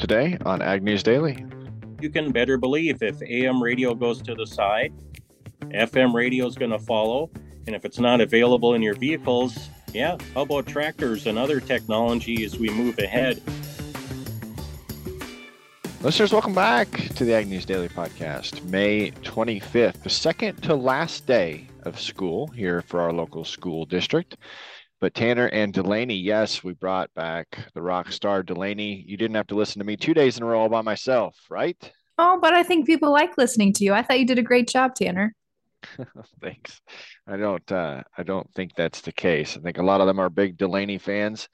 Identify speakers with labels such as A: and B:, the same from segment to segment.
A: today on Ag News Daily.
B: You can better believe if AM radio goes to the side, FM radio is going to follow. And if it's not available in your vehicles, yeah, how about tractors and other technology as we move ahead?
A: Listeners, welcome back to the Ag News Daily Podcast. May 25th, the second to last day of school here for our local school district. But Tanner and Delaney, yes, we brought back the rock star Delaney. You didn't have to listen to me two days in a row all by myself, right?
C: Oh, but I think people like listening to you. I thought you did a great job, Tanner.
A: Thanks. I don't uh, I don't think that's the case. I think a lot of them are big Delaney fans,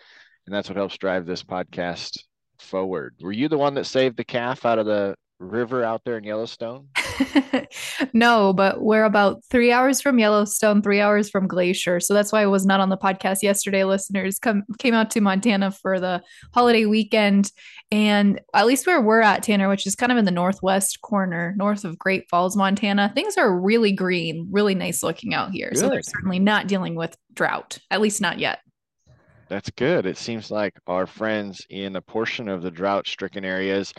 A: and that's what helps drive this podcast forward. Were you the one that saved the calf out of the river out there in Yellowstone?
C: no, but we're about three hours from Yellowstone, three hours from Glacier. So that's why I was not on the podcast yesterday. Listeners come came out to Montana for the holiday weekend. And at least where we're at, Tanner, which is kind of in the northwest corner, north of Great Falls, Montana, things are really green, really nice looking out here. Good. So they're certainly not dealing with drought, at least not yet.
A: That's good. It seems like our friends in a portion of the drought stricken areas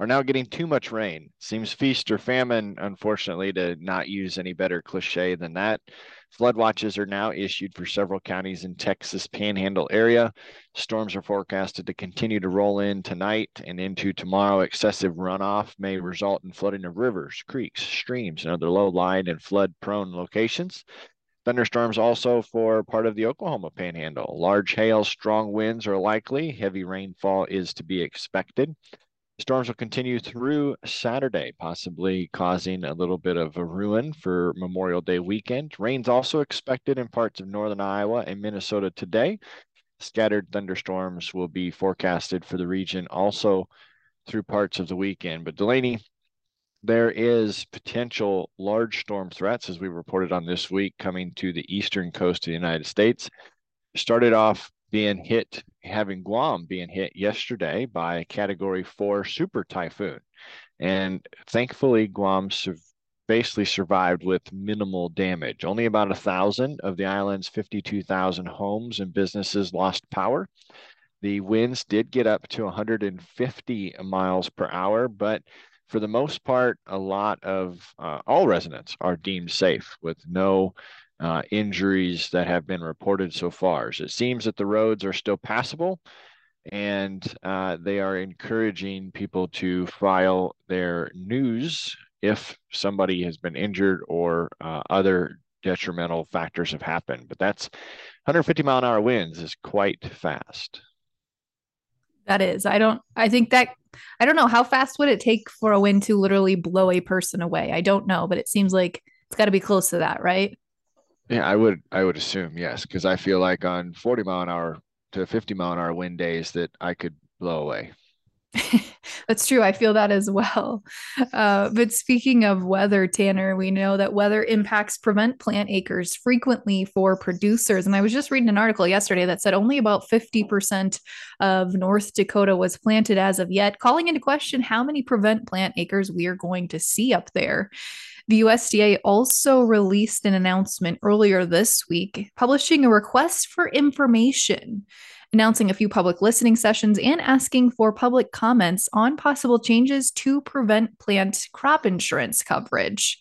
A: are now getting too much rain. Seems feast or famine, unfortunately, to not use any better cliche than that. Flood watches are now issued for several counties in Texas panhandle area. Storms are forecasted to continue to roll in tonight and into tomorrow. Excessive runoff may result in flooding of rivers, creeks, streams, and other low-lying and flood-prone locations. Thunderstorms also for part of the Oklahoma panhandle. Large hail, strong winds are likely. Heavy rainfall is to be expected. Storms will continue through Saturday, possibly causing a little bit of a ruin for Memorial Day weekend. Rain's also expected in parts of northern Iowa and Minnesota today. Scattered thunderstorms will be forecasted for the region also through parts of the weekend. But Delaney, there is potential large storm threats, as we reported on this week, coming to the eastern coast of the United States. Started off being hit, having Guam being hit yesterday by a category four super typhoon. And thankfully, Guam basically survived with minimal damage. Only about a thousand of the island's 52,000 homes and businesses lost power. The winds did get up to 150 miles per hour, but for the most part, a lot of uh, all residents are deemed safe with no uh, injuries that have been reported so far. So it seems that the roads are still passable and uh, they are encouraging people to file their news if somebody has been injured or uh, other detrimental factors have happened. But that's 150 mile an hour winds is quite fast.
C: That is. I don't I think that I don't know how fast would it take for a wind to literally blow a person away. I don't know, but it seems like it's got to be close to that, right?
A: Yeah, I would I would assume yes, because I feel like on 40 mile an hour to 50 mile an hour wind days that I could blow away.
C: That's true. I feel that as well. Uh, but speaking of weather, Tanner, we know that weather impacts prevent plant acres frequently for producers. And I was just reading an article yesterday that said only about 50% of North Dakota was planted as of yet, calling into question how many prevent plant acres we are going to see up there. The USDA also released an announcement earlier this week publishing a request for information, announcing a few public listening sessions and asking for public comments on possible changes to prevent plant crop insurance coverage.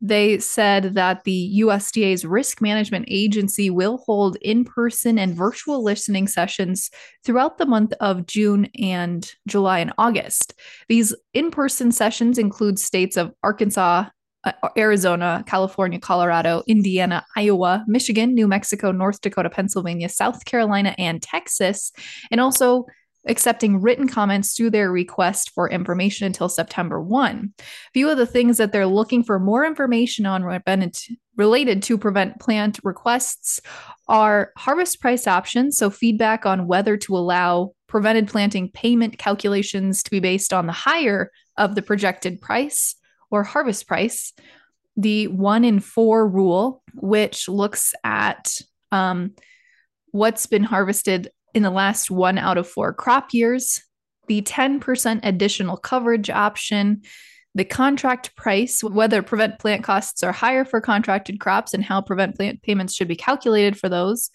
C: They said that the USDA's risk management agency will hold in person and virtual listening sessions throughout the month of June and July and August. These in person sessions include states of Arkansas, uh, Arizona, California, Colorado, Indiana, Iowa, Michigan, New Mexico, North Dakota, Pennsylvania, South Carolina, and Texas, and also accepting written comments through their request for information until September 1. A few of the things that they're looking for more information on related to prevent plant requests are harvest price options, so feedback on whether to allow prevented planting payment calculations to be based on the higher of the projected price or harvest price, the one in four rule, which looks at um, what's been harvested in the last one out of four crop years, the 10% additional coverage option, the contract price, whether prevent plant costs are higher for contracted crops and how prevent plant payments should be calculated for those,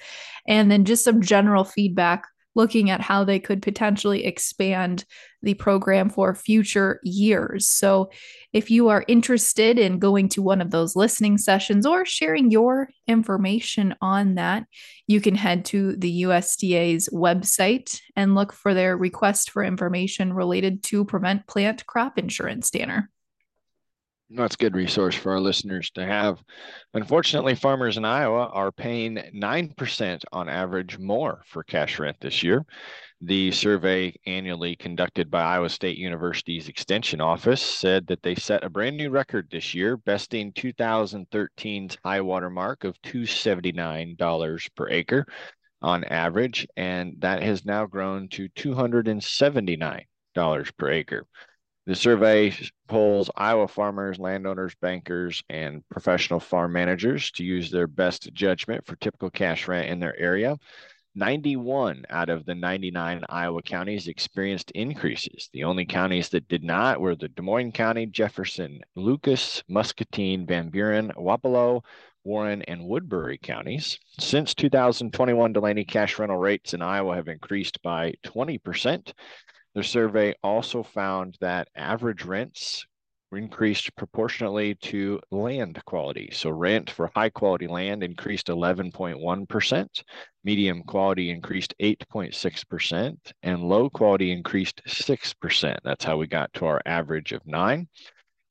C: and then just some general feedback looking at how they could potentially expand the program for future years. So, if you are interested in going to one of those listening sessions or sharing your information on that, you can head to the USDA's website and look for their request for information related to prevent plant crop insurance, Tanner.
A: That's a good resource for our listeners to have. Unfortunately, farmers in Iowa are paying 9% on average more for cash rent this year. The survey annually conducted by Iowa State University's Extension Office said that they set a brand new record this year, besting 2013's high water mark of $279 per acre on average, and that has now grown to $279 per acre. The survey polls Iowa farmers, landowners, bankers, and professional farm managers to use their best judgment for typical cash rent in their area. 91 out of the 99 Iowa counties experienced increases. The only counties that did not were the Des Moines County, Jefferson, Lucas, Muscatine, Van Buren, Wapello, Warren, and Woodbury counties. Since 2021, Delaney cash rental rates in Iowa have increased by 20%. The survey also found that average rents increased proportionately to land quality. So rent for high quality land increased 11.1%, medium quality increased 8.6%, and low quality increased 6%. That's how we got to our average of nine.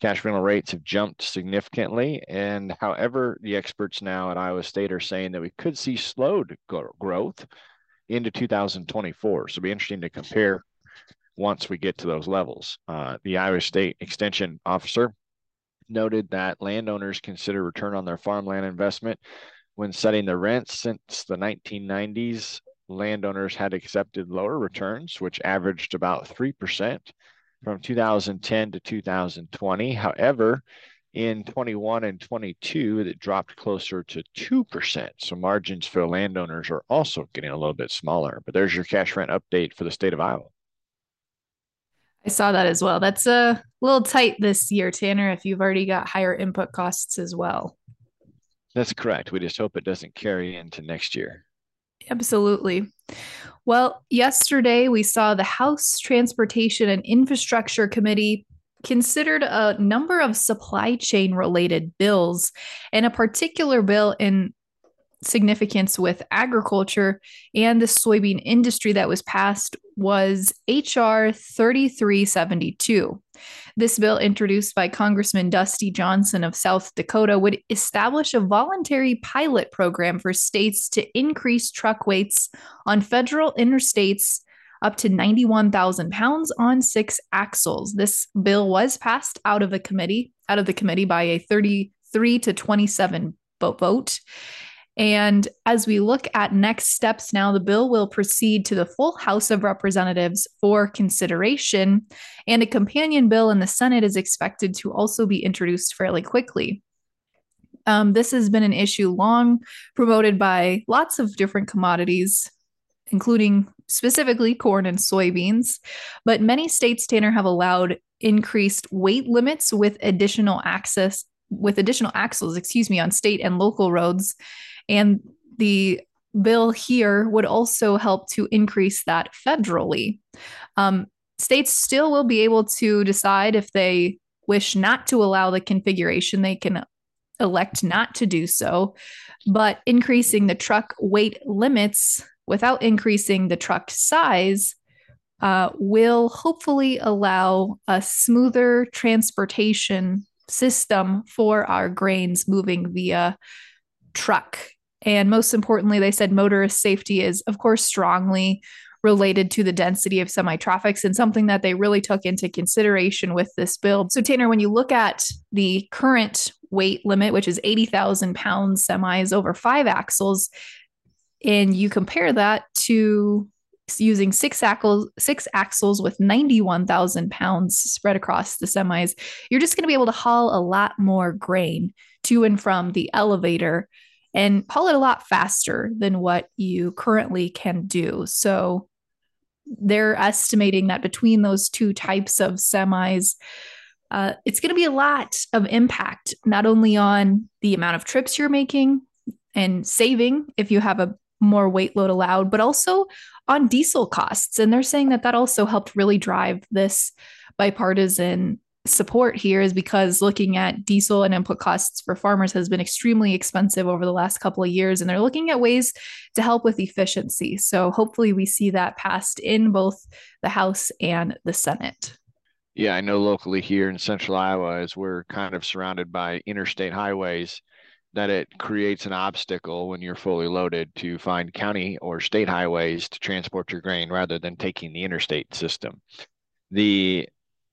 A: Cash rental rates have jumped significantly. And however, the experts now at Iowa State are saying that we could see slowed growth into 2024. So it'll be interesting to compare once we get to those levels. Uh, the Iowa State Extension officer noted that landowners consider return on their farmland investment when setting the rents since the 1990s. Landowners had accepted lower returns, which averaged about 3% from 2010 to 2020. However, in 21 and 22, it dropped closer to 2%. So margins for landowners are also getting a little bit smaller. But there's your cash rent update for the state of Iowa.
C: I saw that as well. That's a little tight this year, Tanner, if you've already got higher input costs as well.
A: That's correct. We just hope it doesn't carry into next year.
C: Absolutely. Well, yesterday we saw the House Transportation and Infrastructure Committee considered a number of supply chain related bills and a particular bill in significance with agriculture and the soybean industry that was passed was H.R. 3372. This bill, introduced by Congressman Dusty Johnson of South Dakota, would establish a voluntary pilot program for states to increase truck weights on federal interstates up to 91,000 pounds on six axles. This bill was passed out of the committee, out of the committee by a 33 to 27 vote. And as we look at next steps now, the bill will proceed to the full House of Representatives for consideration, and a companion bill in the Senate is expected to also be introduced fairly quickly. Um, this has been an issue long promoted by lots of different commodities, including specifically corn and soybeans. But many states, Tanner, have allowed increased weight limits with additional access with additional axles, excuse me, on state and local roads. And the bill here would also help to increase that federally. Um, states still will be able to decide if they wish not to allow the configuration, they can elect not to do so. But increasing the truck weight limits without increasing the truck size uh, will hopefully allow a smoother transportation system for our grains moving via truck and most importantly, they said motorist safety is, of course, strongly related to the density of semi traffics and something that they really took into consideration with this bill. So, Tanner, when you look at the current weight limit, which is 80,000 pounds semis over five axles, and you compare that to using six axles, six axles with 91,000 pounds spread across the semis, you're just going to be able to haul a lot more grain to and from the elevator and haul it a lot faster than what you currently can do. So they're estimating that between those two types of semis, uh, it's going to be a lot of impact, not only on the amount of trips you're making and saving if you have a more weight load allowed, but also on diesel costs. And they're saying that that also helped really drive this bipartisan support here is because looking at diesel and input costs for farmers has been extremely expensive over the last couple of years and they're looking at ways to help with efficiency. So hopefully we see that passed in both the house and the senate.
A: Yeah i know locally here in central iowa as we're kind of surrounded by interstate highways that it creates an obstacle when you're fully loaded to find county or state highways to transport your grain rather than taking the interstate system. The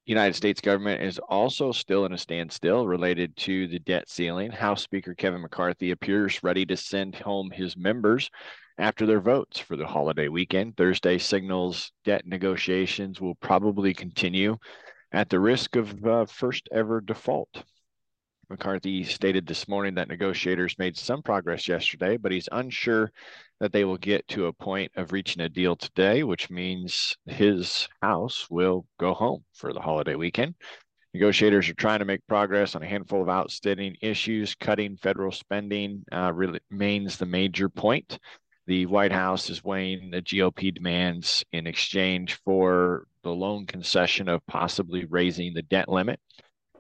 A: United States government is also still in a standstill related to the debt ceiling. House Speaker Kevin McCarthy appears ready to send home his members after their votes for the holiday weekend. Thursday signals debt negotiations will probably continue at the risk of uh, first ever default. McCarthy stated this morning that negotiators made some progress yesterday, but he's unsure that they will get to a point of reaching a deal today, which means his house will go home for the holiday weekend. Negotiators are trying to make progress on a handful of outstanding issues. Cutting federal spending uh, remains the major point. The White House is weighing the GOP demands in exchange for the loan concession of possibly raising the debt limit.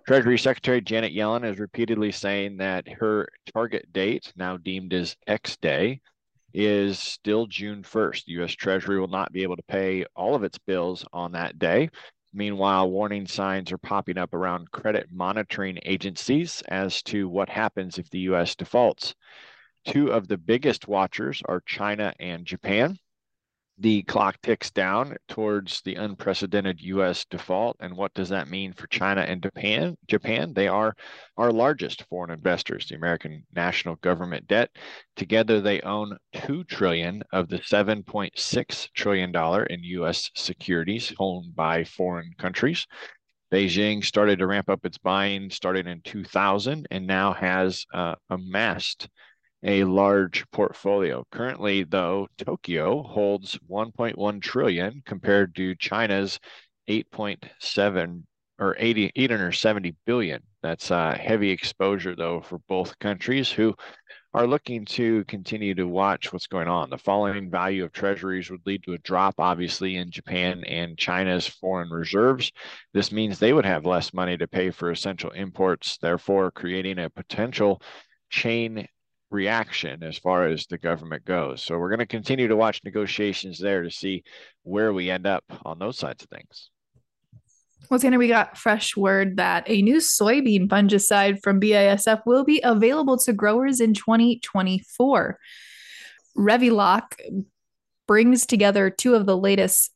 A: Treasury Secretary Janet Yellen is repeatedly saying that her target date, now deemed as X Day, is still June 1st. The U.S. Treasury will not be able to pay all of its bills on that day. Meanwhile, warning signs are popping up around credit monitoring agencies as to what happens if the U.S. defaults. Two of the biggest watchers are China and Japan the clock ticks down towards the unprecedented U.S. default. And what does that mean for China and Japan? Japan, they are our largest foreign investors. The American national government debt together they own two trillion of the 7.6 trillion dollar in U.S. securities owned by foreign countries. Beijing started to ramp up its buying starting in 2000 and now has uh, amassed a large portfolio. Currently, though, Tokyo holds 1.1 trillion compared to China's 8.7 or 80, 870 billion. That's a heavy exposure, though, for both countries who are looking to continue to watch what's going on. The falling value of treasuries would lead to a drop, obviously, in Japan and China's foreign reserves. This means they would have less money to pay for essential imports, therefore, creating a potential chain reaction as far as the government goes. So we're going to continue to watch negotiations there to see where we end up on those sides of things.
C: Well, Tanner, we got fresh word that a new soybean fungicide from BASF will be available to growers in 2024. Revilok brings together two of the latest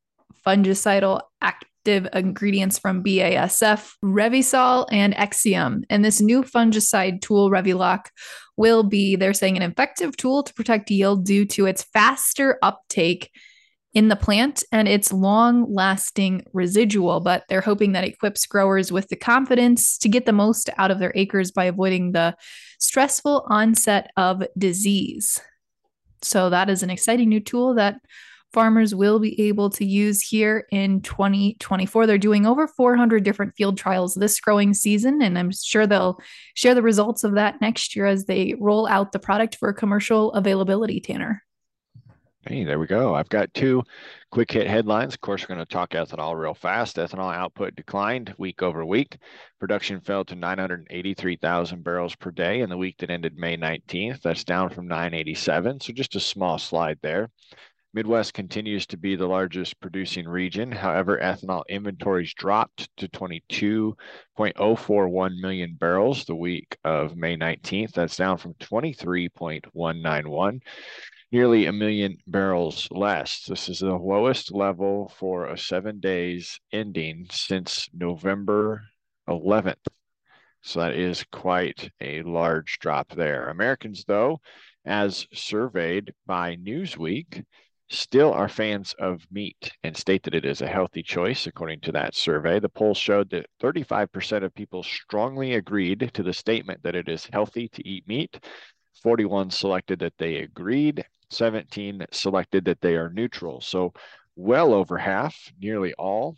C: fungicidal act ingredients from BASF, Revysol, and Xemium. And this new fungicide tool, Revilok, will be, they're saying, an effective tool to protect yield due to its faster uptake in the plant and its long lasting residual. But they're hoping that it equips growers with the confidence to get the most out of their acres by avoiding the stressful onset of disease. So, that is an exciting new tool that farmers will be able to use here in 2024. They're doing over 400 different field trials this growing season, and I'm sure they'll share the results of that next year as they roll out the product for commercial availability, Tanner.
A: Hey, there we go. I've got two quick hit headlines. Of course, we're going to talk ethanol real fast. Ethanol output declined week over week. Production fell to 983,000 barrels per day in the week that ended May 19th. That's down from 987. So just a small slide there. Midwest continues to be the largest producing region. However, ethanol inventories dropped to 22.041 million barrels the week of May 19th. That's down from 23.191, nearly a million barrels less. This is the lowest level for a seven days ending since November 11th. So that is quite a large drop there. Americans, though, as surveyed by Newsweek, still are fans of meat and state that it is a healthy choice, according to that survey. The poll showed that 35% of people strongly agreed to the statement that it is healthy to eat meat. 41 selected that they agreed, 17 selected that they are neutral. So, well over half, nearly all,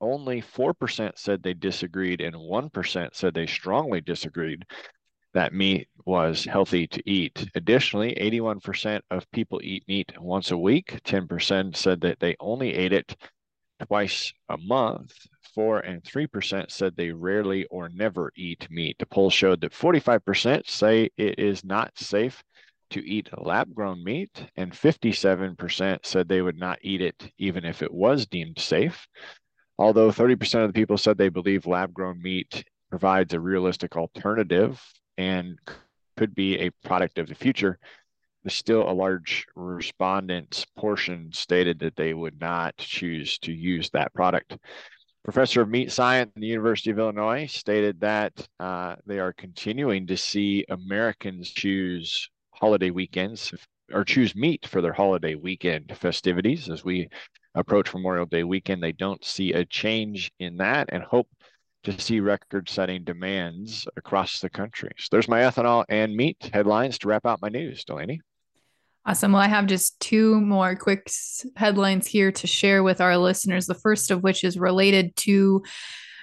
A: only 4% said they disagreed, and 1% said they strongly disagreed that meat was healthy to eat. Additionally, 81% of people eat meat once a week. 10% said that they only ate it twice a month. 4 and 3% said they rarely or never eat meat. The poll showed that 45% say it is not safe to eat lab grown meat, and 57% said they would not eat it even if it was deemed safe. Although 30% of the people said they believe lab grown meat provides a realistic alternative and could be a product of the future, there's still a large respondents portion stated that they would not choose to use that product. Professor of meat science at the University of Illinois stated that uh, they are continuing to see Americans choose holiday weekends or choose meat for their holiday weekend festivities as we approach Memorial Day weekend. They don't see a change in that and hope to see record setting demands across the country. So there's my ethanol and meat headlines to wrap out my news, Delaney.
C: Awesome. Well, I have just two more quick headlines here to share with our listeners. The first of which is related to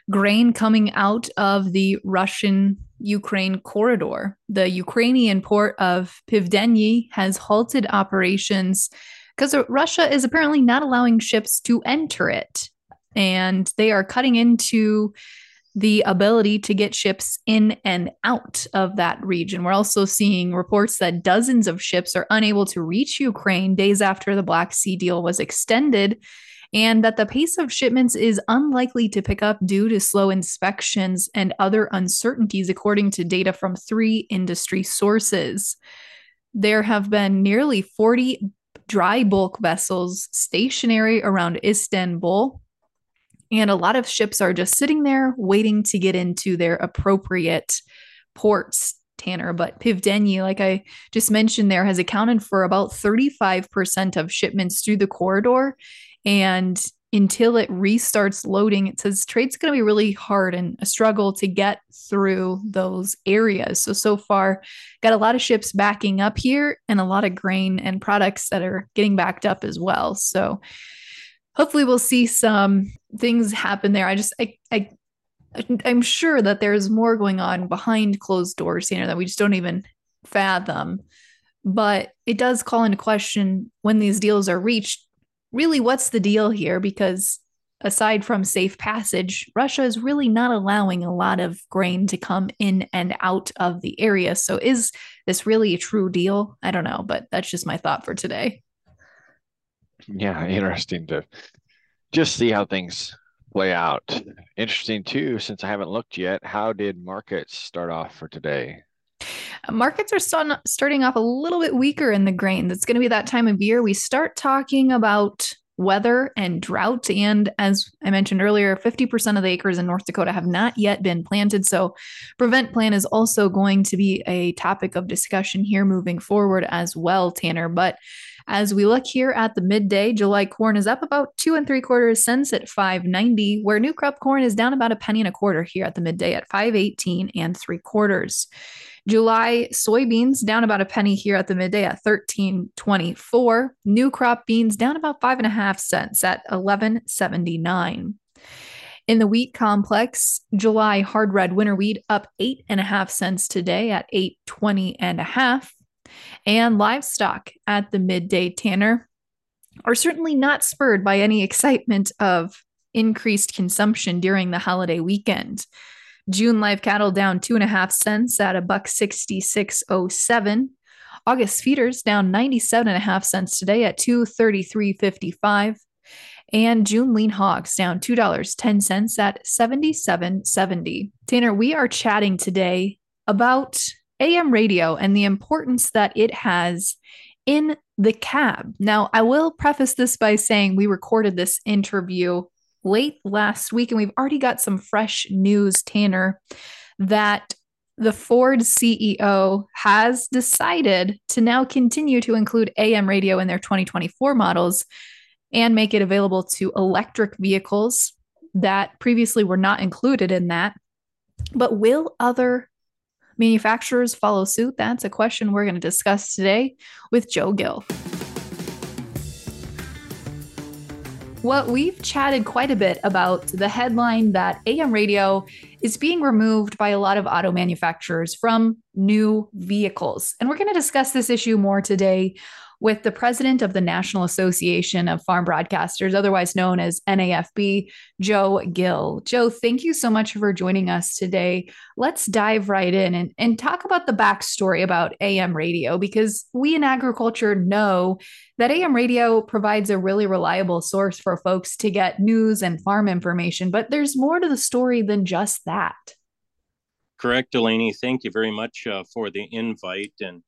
C: grain coming out of the Russian Ukraine corridor. The Ukrainian port of Pivdeny has halted operations because Russia is apparently not allowing ships to enter it. And they are cutting into the ability to get ships in and out of that region. We're also seeing reports that dozens of ships are unable to reach Ukraine days after the Black Sea deal was extended, and that the pace of shipments is unlikely to pick up due to slow inspections and other uncertainties, according to data from three industry sources. There have been nearly 40 dry bulk vessels stationary around Istanbul and a lot of ships are just sitting there waiting to get into their appropriate ports, Tanner. But Pivdeny, like I just mentioned there, has accounted for about 35% of shipments through the corridor. And until it restarts loading, it says trade's going to be really hard and a struggle to get through those areas. So, so far, got a lot of ships backing up here and a lot of grain and products that are getting backed up as well. So, hopefully we'll see some things happen there. I just I I I'm sure that there's more going on behind closed doors, know, that we just don't even fathom. But it does call into question when these deals are reached, really what's the deal here? Because aside from safe passage, Russia is really not allowing a lot of grain to come in and out of the area. So is this really a true deal? I don't know, but that's just my thought for today
A: yeah, interesting to just see how things play out. Interesting too, since I haven't looked yet. How did markets start off for today?
C: Markets are st- starting off a little bit weaker in the grain. It's going to be that time of year we start talking about weather and drought. And as I mentioned earlier, 50% of the acres in North Dakota have not yet been planted. So, prevent plan is also going to be a topic of discussion here moving forward as well, Tanner. But as we look here at the midday, July corn is up about two and three quarters cents at 590, where new crop corn is down about a penny and a quarter here at the midday at 518 and three quarters. July soybeans down about a penny here at the midday at 1324. New crop beans down about five and a half cents at 1179. In the wheat complex, July hard red winter wheat up eight and a half cents today at 820 and a half and livestock at the midday tanner are certainly not spurred by any excitement of increased consumption during the holiday weekend. June live cattle down two and a half cents at a buck sixty six oh seven. August feeders down ninety seven and a half cents today at two thirty three fifty five. And June lean hogs down two dollars ten cents at seventy seven seventy. Tanner, we are chatting today about AM radio and the importance that it has in the cab. Now, I will preface this by saying we recorded this interview late last week, and we've already got some fresh news, Tanner, that the Ford CEO has decided to now continue to include AM radio in their 2024 models and make it available to electric vehicles that previously were not included in that. But will other manufacturers follow suit? That's a question we're going to discuss today with Joe Gill. Well, we've chatted quite a bit about the headline that AM radio is being removed by a lot of auto manufacturers from new vehicles. And we're going to discuss this issue more today with the president of the National Association of Farm Broadcasters, otherwise known as NAFB, Joe Gill. Joe, thank you so much for joining us today. Let's dive right in and, and talk about the backstory about AM radio, because we in agriculture know that AM radio provides a really reliable source for folks to get news and farm information, but there's more to the story than just that.
B: Correct, Delaney. Thank you very much uh, for the invite. And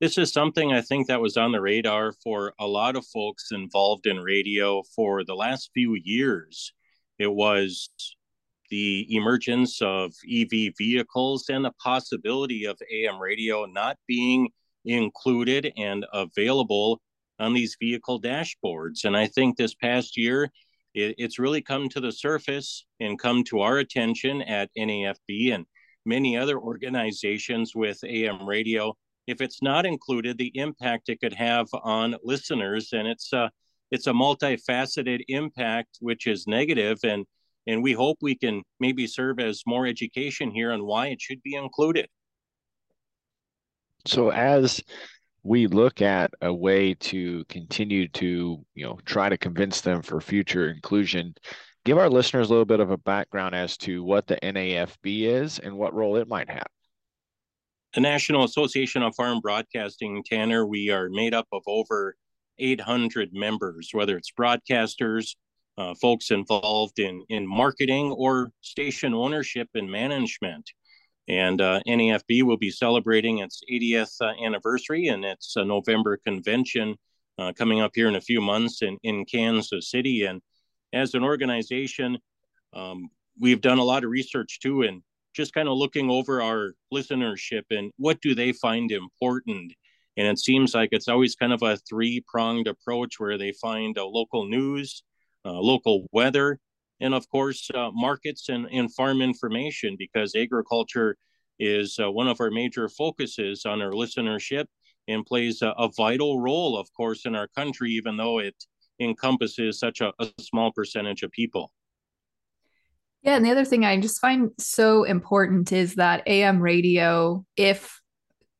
B: this is something I think that was on the radar for a lot of folks involved in radio for the last few years. It was the emergence of EV vehicles and the possibility of AM radio not being included and available on these vehicle dashboards. And I think this past year, it, it's really come to the surface and come to our attention at NAFB and many other organizations with AM radio if it's not included, the impact it could have on listeners, and it's a it's a multifaceted impact, which is negative, and and we hope we can maybe serve as more education here on why it should be included.
A: So as we look at a way to continue to you know try to convince them for future inclusion give our listeners a little bit of a background as to what the NAFB is and what role it might have
B: the National Association of Farm Broadcasting, Tanner, we are made up of over 800 members, whether it's broadcasters, uh, folks involved in, in marketing or station ownership and management. And uh, NAFB will be celebrating its 80th uh, anniversary and its uh, November convention uh, coming up here in a few months in, in Kansas City. And as an organization, um, we've done a lot of research too and just kind of looking over our listenership and what do they find important? And it seems like it's always kind of a three pronged approach where they find uh, local news uh, local weather and of course uh, markets and, and farm information because agriculture is uh, one of our major focuses on our listenership and plays a, a, vital role of course in our country even though it encompasses such a, a small percentage of people
C: yeah, and the other thing I just find so important is that AM radio, if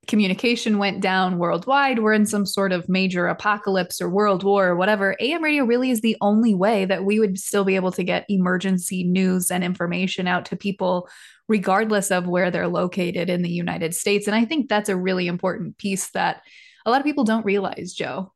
C: communication went down worldwide, we're in some sort of major apocalypse or world war or whatever, AM radio really is the only way that we would still be able to get emergency news and information out to people, regardless of where they're located in the United States. And I think that's a really important piece that a lot of people don't realize, Joe.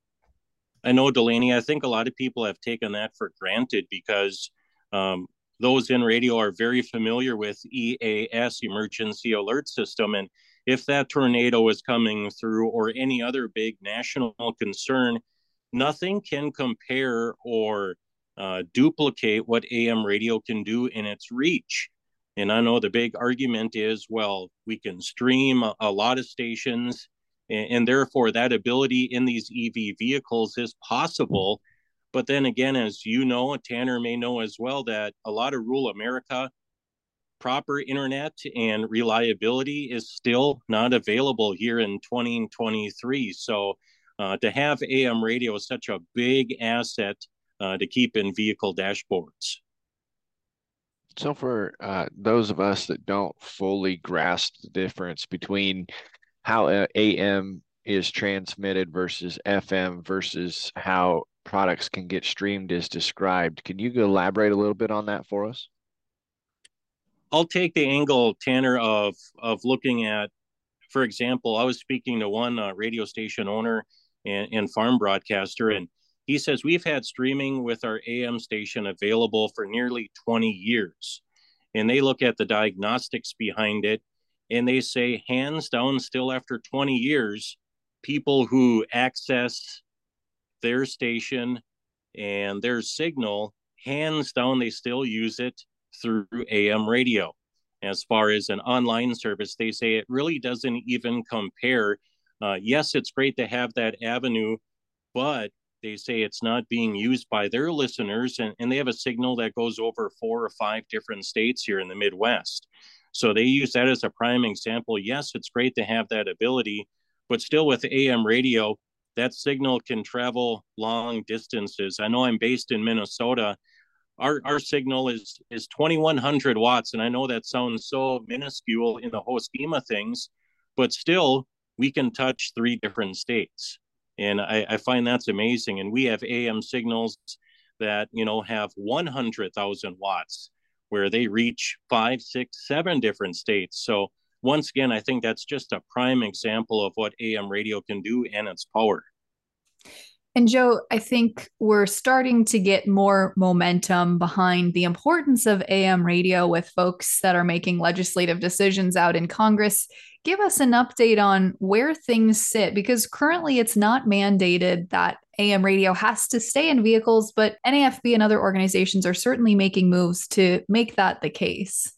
B: I know, Delaney, I think a lot of people have taken that for granted because um, those in radio are very familiar with EAS, Emergency Alert System. And if that tornado is coming through or any other big national concern, nothing can compare or uh, duplicate what AM radio can do in its reach. And I know the big argument is well, we can stream a, a lot of stations, and, and, therefore that ability in these EV vehicles is possible. But then again, as you know, Tanner may know as well, that a lot of rural America, proper internet and reliability is still not available here in 2023. So uh, to have AM radio is such a big asset uh, to keep in vehicle dashboards.
A: So, for uh, those of us that don't fully grasp the difference between how uh, AM is transmitted versus FM versus how products can get streamed as described. Can you elaborate a little bit on that for us?
B: I'll take the angle, Tanner, of of looking at, for example, I was speaking to one uh, radio station owner and, and farm broadcaster, and he says we've had streaming with our AM station available for nearly 20 years. And they look at the diagnostics behind it and they say, hands down, still after 20 years, people who access their station and their signal, hands down, they still use it through AM radio. As far as an online service, they say it really doesn't even compare. Uh, yes, it's great to have that avenue, but they say it's not being used by their listeners, and, and they have a signal that goes over four or five different states here in the Midwest. So they use that as a prime example. Yes, it's great to have that ability, but still with AM radio, that signal can travel long distances. I know I'm based in Minnesota. Our, our signal is is 2100 watts and I know that sounds so minuscule in the whole scheme of things but still we can touch three different states and I, I find that's amazing and we have am signals that you know have 100,000 watts where they reach five six seven different states so once again, I think that's just a prime example of what AM radio can do and its power.
C: And Joe, I think we're starting to get more momentum behind the importance of AM radio with folks that are making legislative decisions out in Congress. Give us an update on where things sit because currently it's not mandated that AM radio has to stay in vehicles, but NAFB and other organizations are certainly making moves to make that the case.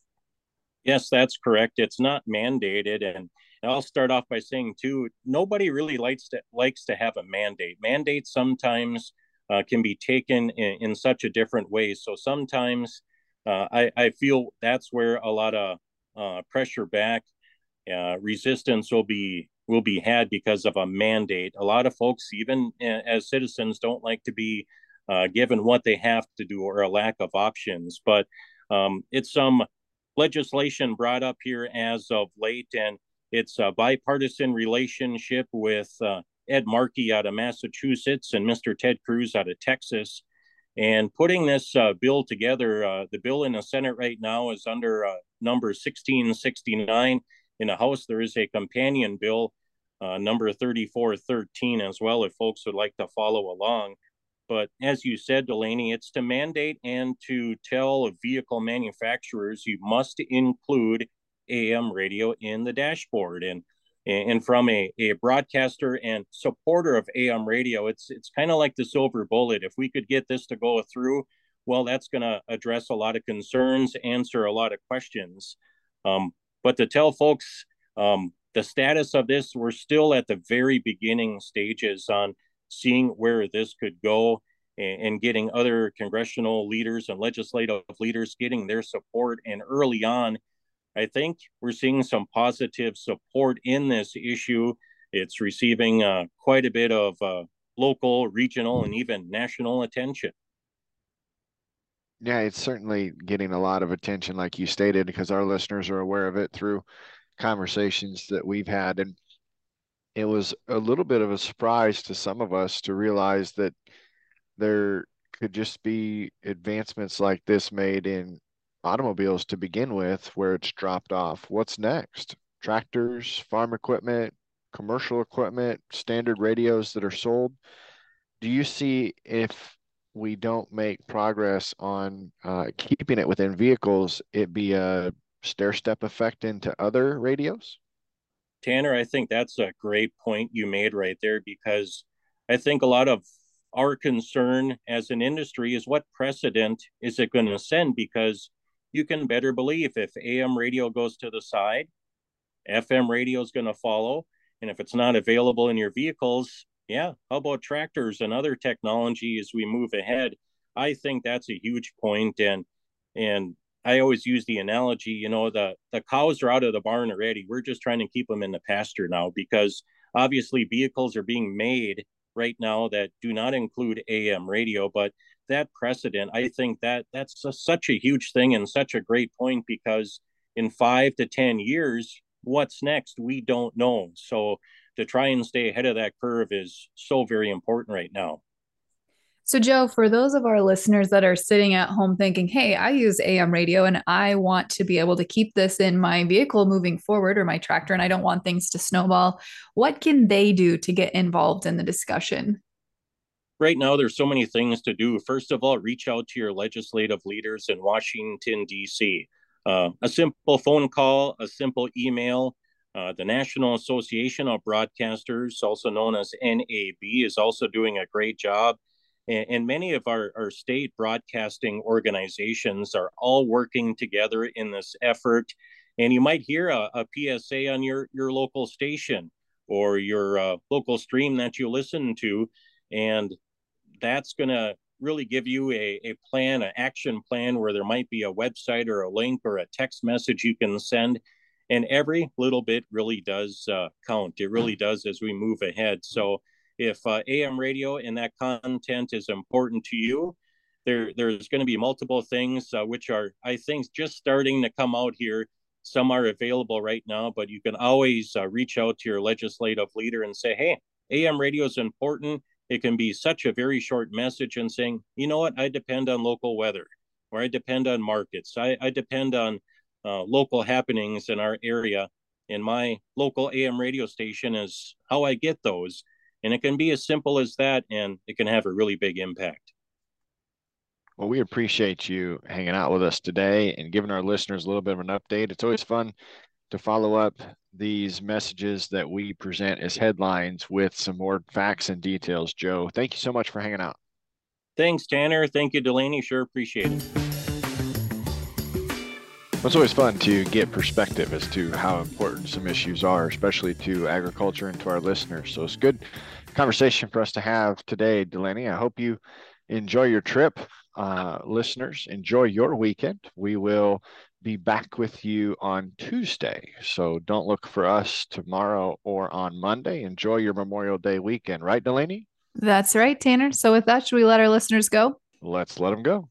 B: Yes, that's correct. It's not mandated, and I'll start off by saying too, nobody really likes to likes to have a mandate. Mandates sometimes uh, can be taken in, in, such a different way. So sometimes uh, I, I feel that's where a lot of uh, pressure back, uh, resistance will be will be had because of a mandate. A lot of folks, even uh, as citizens, don't like to be uh, given what they have to do or a lack of options. But um, it's some legislation brought up here as of late, and it's a bipartisan relationship with uh, Ed Markey out of Massachusetts and Mr. Ted Cruz out of Texas. And putting this uh, bill together, uh, the bill in the Senate right now is under uh, number 1669. In the House, there is a companion bill, uh, number 3413, as well, if folks would like to follow along. But as you said, Delaney, it's to mandate and to tell vehicle manufacturers you must include AM radio in the dashboard. And and from a, a broadcaster and supporter of AM radio, it's it's kind of like the silver bullet. If we could get this to go through, well, that's going to address a lot of concerns, answer a lot of questions. Um, but to tell folks um, the status of this, we're still at the very beginning stages on seeing where this could go and, and, getting other congressional leaders and legislative leaders getting their support. And early on, I think we're seeing some positive support in this issue. It's receiving uh, quite a bit of uh, local, regional, and even national attention.
A: Yeah, it's certainly getting a lot of attention, like you stated, because our listeners are aware of it through conversations that we've had. And it was a little bit of a surprise to some of us to realize that there could just be advancements like this made in automobiles to begin with where it's dropped off. What's next? Tractors, farm equipment, commercial equipment, standard radios that are sold. Do you see if we don't make progress on uh, keeping it within vehicles, it be a stair step effect into other radios?
B: Tanner, I think that's a great point you made right there because I think a lot of our concern as an industry is what precedent is it going to send? Because you can better believe if AM radio goes to the side, FM radio is going to follow. And if it's not available in your vehicles, yeah, how about tractors and other technology as we move ahead? I think that's a huge point. And and I always use the analogy, you know, the the cows are out of the barn already. We're just trying to keep them in the pasture now because obviously vehicles are being made right now that do not include AM radio, but that precedent, I think that that's a, such a huge thing and such a great point because in 5 to 10 years, what's next? We don't know. So to try and stay ahead of that curve is so very important right now.
C: So, Joe, for those of our listeners that are sitting at home thinking, hey, I use AM radio and I want to be able to keep this in my vehicle moving forward or my tractor, and I don't want things to snowball, what can they do to get involved in the discussion?
B: Right now, there's so many things to do. First of all, reach out to your legislative leaders in Washington, D.C. Uh, a simple phone call, a simple email. Uh, the National Association of Broadcasters, also known as NAB, is also doing a great job and, and many of our, our state broadcasting organizations are all working together in this effort. And you might hear a, a PSA on your, your local station or your uh, local stream that you listen to. And that's going to really give you a, a plan, an action plan where there might be a website or a link or a text message you can send. And every little bit really does uh, count. It really does as we move ahead. So if uh, AM radio and that content is important to you, there there's going to be multiple things uh, which are I think just starting to come out here. Some are available right now, but you can always uh, reach out to your legislative leader and say, "Hey, AM radio is important." It can be such a very short message and saying, "You know what? I depend on local weather, or I depend on markets. I, I depend on uh, local happenings in our area." And my local AM radio station is how I get those. And it can be as simple as that, and it can have a really big impact.
A: Well, we appreciate you hanging out with us today and giving our listeners a little bit of an update. It's always fun to follow up these messages that we present as headlines with some more facts and details. Joe, thank you so much for hanging out.
B: Thanks, Tanner. Thank you, Delaney. Sure appreciate it.
A: It's always fun to get perspective as to how important some issues are, especially to agriculture and to our listeners. So it's good conversation for us to have today, Delaney. I hope you enjoy your trip uh, listeners, enjoy your weekend. We will be back with you on Tuesday. So don't look for us tomorrow or on Monday. Enjoy your Memorial Day weekend, right, Delaney?
C: That's right, Tanner. So, with that, should we let our listeners go?
A: Let's let them go.